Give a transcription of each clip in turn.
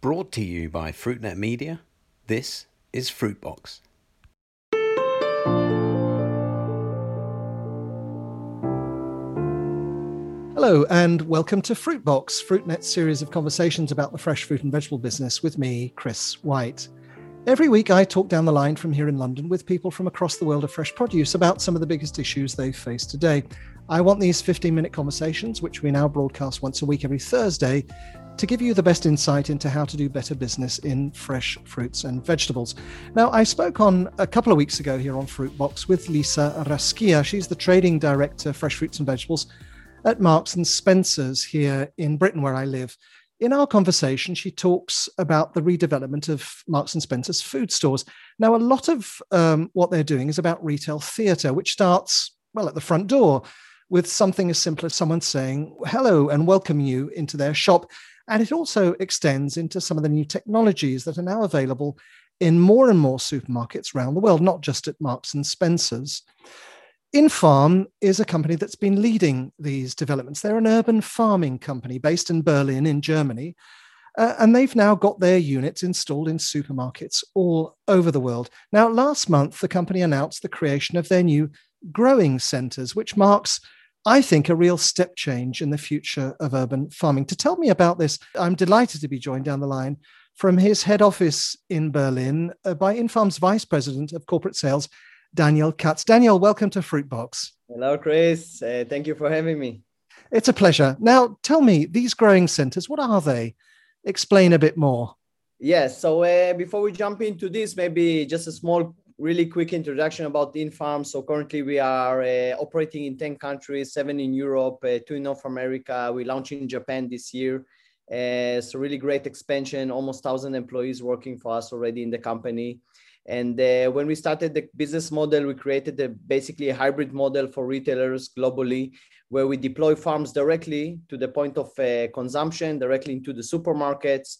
Brought to you by FruitNet Media, this is Fruitbox. Hello, and welcome to Fruitbox, FruitNet's series of conversations about the fresh fruit and vegetable business with me, Chris White. Every week, I talk down the line from here in London with people from across the world of fresh produce about some of the biggest issues they face today. I want these 15 minute conversations, which we now broadcast once a week every Thursday, to give you the best insight into how to do better business in fresh fruits and vegetables. Now, I spoke on a couple of weeks ago here on Fruitbox with Lisa Raskia. She's the trading director, fresh fruits and vegetables at Marks and Spencer's here in Britain, where I live. In our conversation, she talks about the redevelopment of Marks and Spencer's food stores. Now, a lot of um, what they're doing is about retail theatre, which starts, well, at the front door with something as simple as someone saying hello and welcome you into their shop and it also extends into some of the new technologies that are now available in more and more supermarkets around the world, not just at Marks and Spencer's. Infarm is a company that's been leading these developments. They're an urban farming company based in Berlin, in Germany. Uh, and they've now got their units installed in supermarkets all over the world. Now, last month, the company announced the creation of their new growing centers, which marks I think, a real step change in the future of urban farming. To tell me about this, I'm delighted to be joined down the line from his head office in Berlin uh, by Infarm's Vice President of Corporate Sales, Daniel Kats. Daniel, welcome to Fruitbox. Hello, Chris. Uh, thank you for having me. It's a pleasure. Now, tell me, these growing centers, what are they? Explain a bit more. Yes. So uh, before we jump into this, maybe just a small really quick introduction about Infarm. So currently we are uh, operating in 10 countries, seven in Europe, uh, two in North America. We launched in Japan this year. Uh, so really great expansion, almost 1,000 employees working for us already in the company. And uh, when we started the business model, we created a, basically a hybrid model for retailers globally, where we deploy farms directly to the point of uh, consumption, directly into the supermarkets,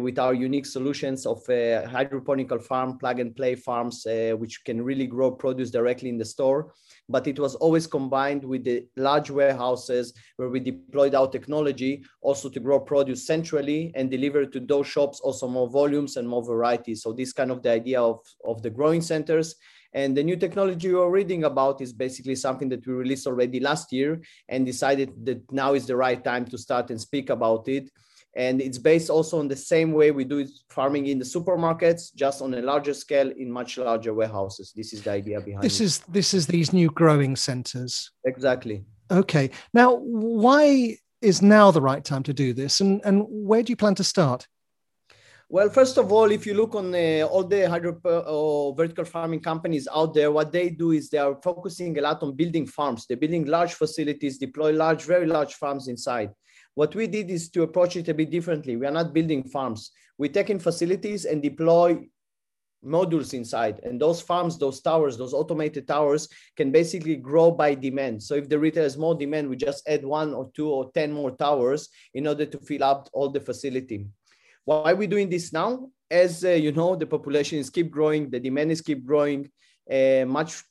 with our unique solutions of uh, hydroponical farm, plug and play farms, uh, which can really grow produce directly in the store. But it was always combined with the large warehouses where we deployed our technology also to grow produce centrally and deliver to those shops also more volumes and more variety. So this kind of the idea of, of the growing centers. And the new technology you're reading about is basically something that we released already last year and decided that now is the right time to start and speak about it and it's based also on the same way we do farming in the supermarkets just on a larger scale in much larger warehouses this is the idea behind this it. is this is these new growing centers exactly okay now why is now the right time to do this and and where do you plan to start well, first of all, if you look on uh, all the hydro or vertical farming companies out there, what they do is they are focusing a lot on building farms. They're building large facilities, deploy large, very large farms inside. What we did is to approach it a bit differently. We are not building farms. We take in facilities and deploy modules inside. And those farms, those towers, those automated towers can basically grow by demand. So if the retail has more demand, we just add one or two or 10 more towers in order to fill up all the facility. Why are we doing this now? As uh, you know, the population is keep growing, the demand is keep growing, uh, much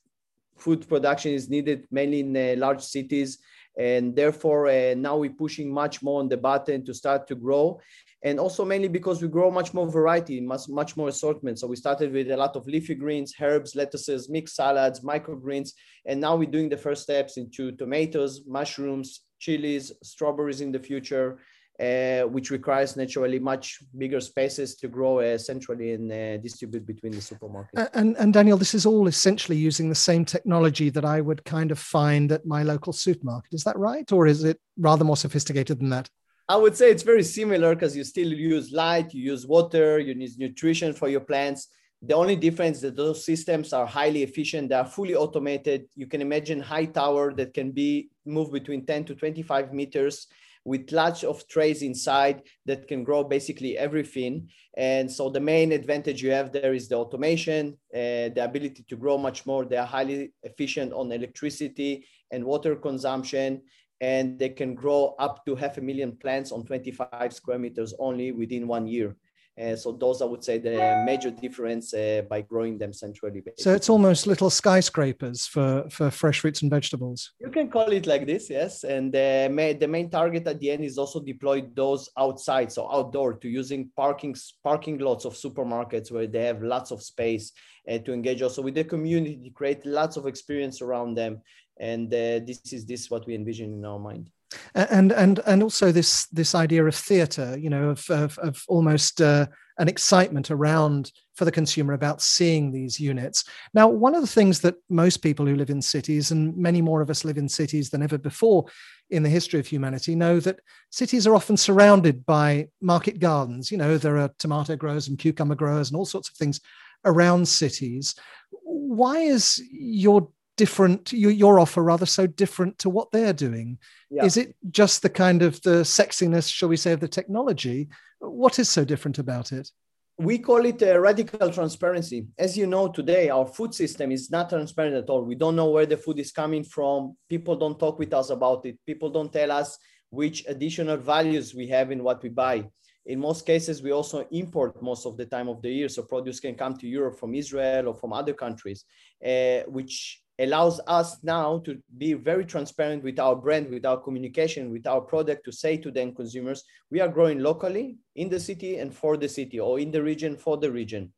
food production is needed mainly in uh, large cities and therefore uh, now we're pushing much more on the button to start to grow. And also mainly because we grow much more variety much, much more assortment. So we started with a lot of leafy greens herbs lettuces mixed salads microgreens. And now we're doing the first steps into tomatoes mushrooms chilies strawberries in the future uh, which requires naturally much bigger spaces to grow uh, centrally and uh, distribute between the supermarkets. And, and Daniel, this is all essentially using the same technology that I would kind of find at my local supermarket. Is that right? Or is it rather more sophisticated than that? I would say it's very similar because you still use light, you use water, you need nutrition for your plants. The only difference is that those systems are highly efficient, they are fully automated. You can imagine high tower that can be moved between 10 to 25 meters with lots of trays inside that can grow basically everything. And so the main advantage you have there is the automation, uh, the ability to grow much more. They are highly efficient on electricity and water consumption, and they can grow up to half a million plants on 25 square meters only within one year. Uh, so those, I would say, the major difference uh, by growing them centrally. So it's almost little skyscrapers for, for fresh fruits and vegetables. You can call it like this, yes. And the main, the main target at the end is also deploy those outside, so outdoor, to using parking parking lots of supermarkets where they have lots of space uh, to engage also with the community, create lots of experience around them. And uh, this is this what we envision in our mind and and and also this this idea of theatre you know of of, of almost uh, an excitement around for the consumer about seeing these units. Now one of the things that most people who live in cities and many more of us live in cities than ever before in the history of humanity know that cities are often surrounded by market gardens. You know there are tomato growers and cucumber growers and all sorts of things around cities. Why is your different your, your offer rather so different to what they're doing. Yeah. is it just the kind of the sexiness shall we say of the technology? What is so different about it? We call it a radical transparency. As you know today our food system is not transparent at all. We don't know where the food is coming from. People don't talk with us about it. People don't tell us which additional values we have in what we buy. In most cases we also import most of the time of the year. So produce can come to europe from israel or from other countries uh, which allows us now to be very transparent with our brand, with our communication, with our product to say to the end consumers, we are growing locally in the city and for the city or in the region for the region.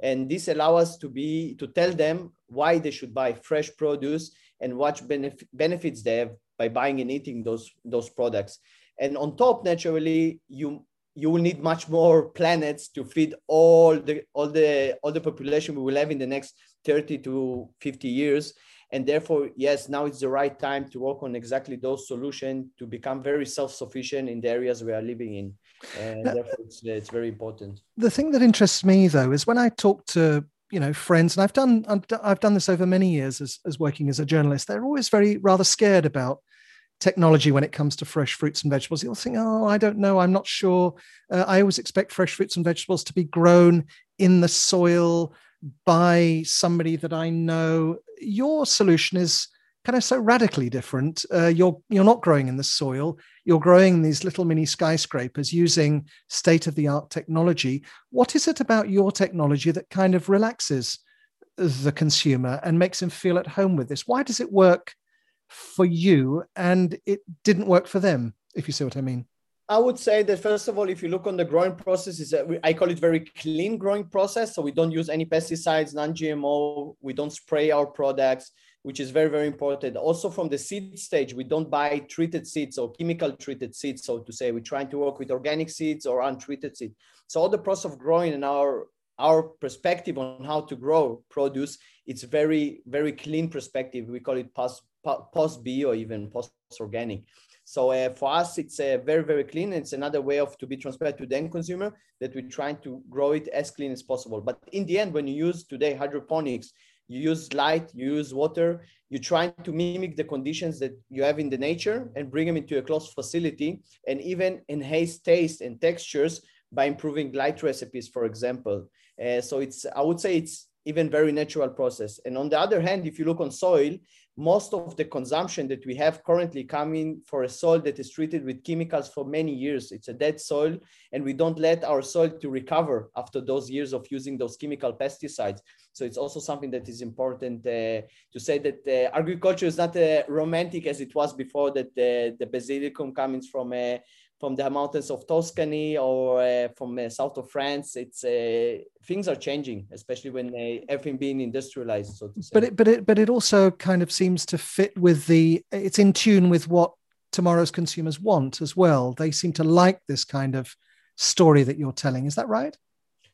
And this allows us to be to tell them why they should buy fresh produce and what benef- benefits they have by buying and eating those, those products. And on top, naturally, you you will need much more planets to feed all the all the all the population we will have in the next 30 to 50 years and therefore yes now it's the right time to work on exactly those solutions to become very self-sufficient in the areas we are living in and therefore it's, it's very important the thing that interests me though is when i talk to you know friends and i've done i've done this over many years as, as working as a journalist they're always very rather scared about technology when it comes to fresh fruits and vegetables. You'll think, oh, I don't know, I'm not sure. Uh, I always expect fresh fruits and vegetables to be grown in the soil by somebody that I know. Your solution is kind of so radically different. Uh, you're you're not growing in the soil. You're growing these little mini skyscrapers using state of the art technology. What is it about your technology that kind of relaxes the consumer and makes him feel at home with this? Why does it work for you and it didn't work for them? If you see what I mean. I would say that first of all, if you look on the growing process, is I call it very clean growing process. So we don't use any pesticides, non-GMO. We don't spray our products, which is very very important. Also from the seed stage, we don't buy treated seeds or chemical treated seeds. So to say, we're trying to work with organic seeds or untreated seeds. So all the process of growing and our our perspective on how to grow produce, it's very very clean perspective. We call it post post bio, even post organic. So uh, for us, it's uh, very, very clean. It's another way of to be transparent to the end consumer that we're trying to grow it as clean as possible. But in the end, when you use today hydroponics, you use light, you use water, you're trying to mimic the conditions that you have in the nature and bring them into a closed facility and even enhance taste and textures by improving light recipes, for example. Uh, so it's, I would say it's even very natural process. And on the other hand, if you look on soil, most of the consumption that we have currently coming for a soil that is treated with chemicals for many years. It's a dead soil, and we don't let our soil to recover after those years of using those chemical pesticides. So it's also something that is important uh, to say that uh, agriculture is not uh, romantic as it was before. That uh, the basilicum comes from a from the mountains of Tuscany or uh, from uh, south of France. It's uh, things are changing, especially when uh, everything being industrialized. So to say. But it, but it, but it also kind of seems to fit with the. It's in tune with what tomorrow's consumers want as well. They seem to like this kind of story that you're telling. Is that right?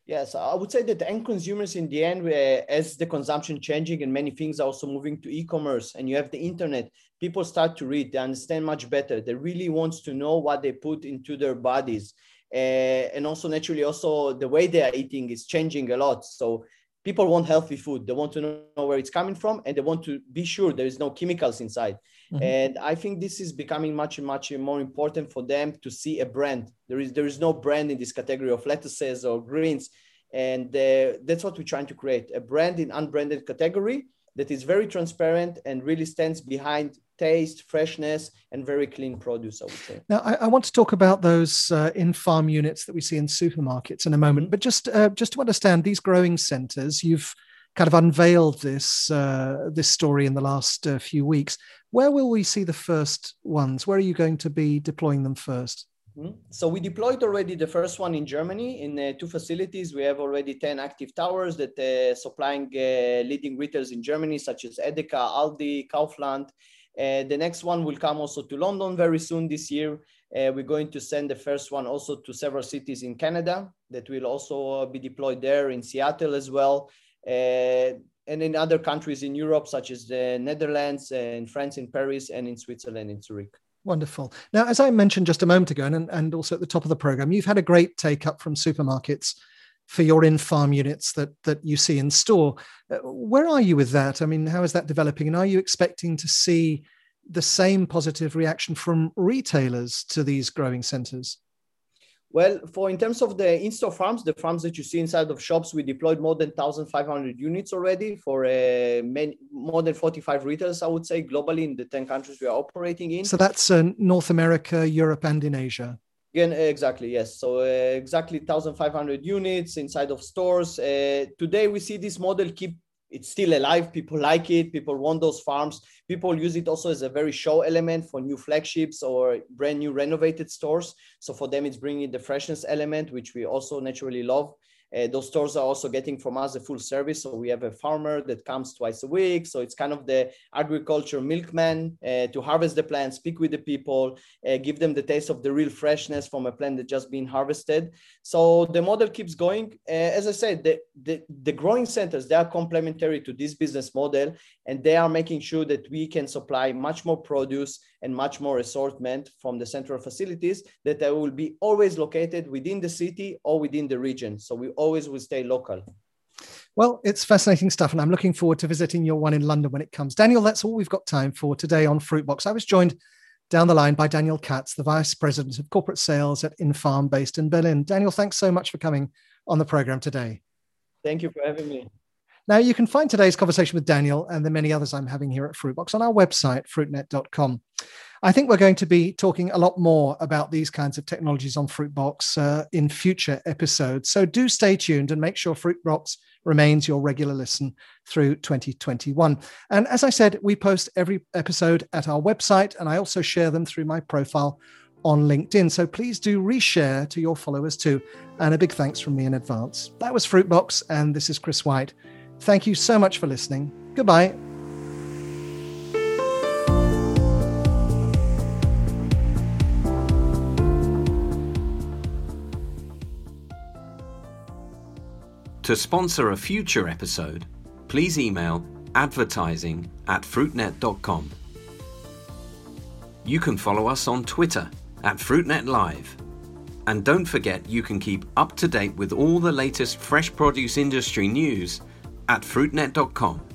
Yes, I would say that the end consumers in the end, uh, as the consumption changing and many things are also moving to e-commerce and you have the internet, people start to read, they understand much better. They really wants to know what they put into their bodies. Uh, and also naturally, also the way they are eating is changing a lot. So people want healthy food. They want to know where it's coming from and they want to be sure there is no chemicals inside. Mm-hmm. And I think this is becoming much, much more important for them to see a brand. There is, there is no brand in this category of lettuces or greens. And uh, that's what we're trying to create a brand in unbranded category that is very transparent and really stands behind taste, freshness, and very clean produce, I would say. Now, I, I want to talk about those uh, in-farm units that we see in supermarkets in a moment, but just uh, just to understand these growing centres, you've kind of unveiled this uh, this story in the last uh, few weeks. Where will we see the first ones? Where are you going to be deploying them first? Mm-hmm. So we deployed already the first one in Germany in uh, two facilities. We have already 10 active towers that uh, supplying uh, leading retailers in Germany, such as Edeka, Aldi, Kaufland. Uh, the next one will come also to London very soon this year. Uh, we're going to send the first one also to several cities in Canada that will also be deployed there in Seattle as well. Uh, and in other countries in Europe, such as the Netherlands, and France, in Paris, and in Switzerland, in Zurich. Wonderful. Now, as I mentioned just a moment ago, and, and also at the top of the program, you've had a great take up from supermarkets for your in-farm units that that you see in store. Uh, where are you with that? I mean, how is that developing? And are you expecting to see the same positive reaction from retailers to these growing centers? Well, for in terms of the in-store farms, the farms that you see inside of shops, we deployed more than 1,500 units already for uh, many, more than 45 retailers, I would say, globally in the 10 countries we are operating in. So that's uh, North America, Europe, and in Asia. Again, exactly, yes. So uh, exactly 1,500 units inside of stores. Uh, today, we see this model keep it's still alive. People like it. People want those farms. People use it also as a very show element for new flagships or brand new renovated stores. So for them, it's bringing the freshness element, which we also naturally love. Uh, those stores are also getting from us a full service. So we have a farmer that comes twice a week. So it's kind of the agriculture milkman uh, to harvest the plant, speak with the people, uh, give them the taste of the real freshness from a plant that just been harvested. So the model keeps going. Uh, as I said, the, the, the growing centers, they are complementary to this business model and they are making sure that we can supply much more produce and much more assortment from the central facilities that they will be always located within the city or within the region. So we always will stay local. Well, it's fascinating stuff, and I'm looking forward to visiting your one in London when it comes. Daniel, that's all we've got time for today on Fruitbox. I was joined down the line by Daniel Kats, the Vice President of Corporate Sales at Infarm based in Berlin. Daniel, thanks so much for coming on the program today. Thank you for having me. Now, you can find today's conversation with Daniel and the many others I'm having here at Fruitbox on our website, fruitnet.com. I think we're going to be talking a lot more about these kinds of technologies on Fruitbox uh, in future episodes. So do stay tuned and make sure Fruitbox remains your regular listen through 2021. And as I said, we post every episode at our website, and I also share them through my profile on LinkedIn. So please do reshare to your followers too. And a big thanks from me in advance. That was Fruitbox, and this is Chris White. Thank you so much for listening. Goodbye. To sponsor a future episode, please email advertising at fruitnet.com. You can follow us on Twitter at FruitNet Live. And don't forget you can keep up to date with all the latest fresh produce industry news at fruitnet.com.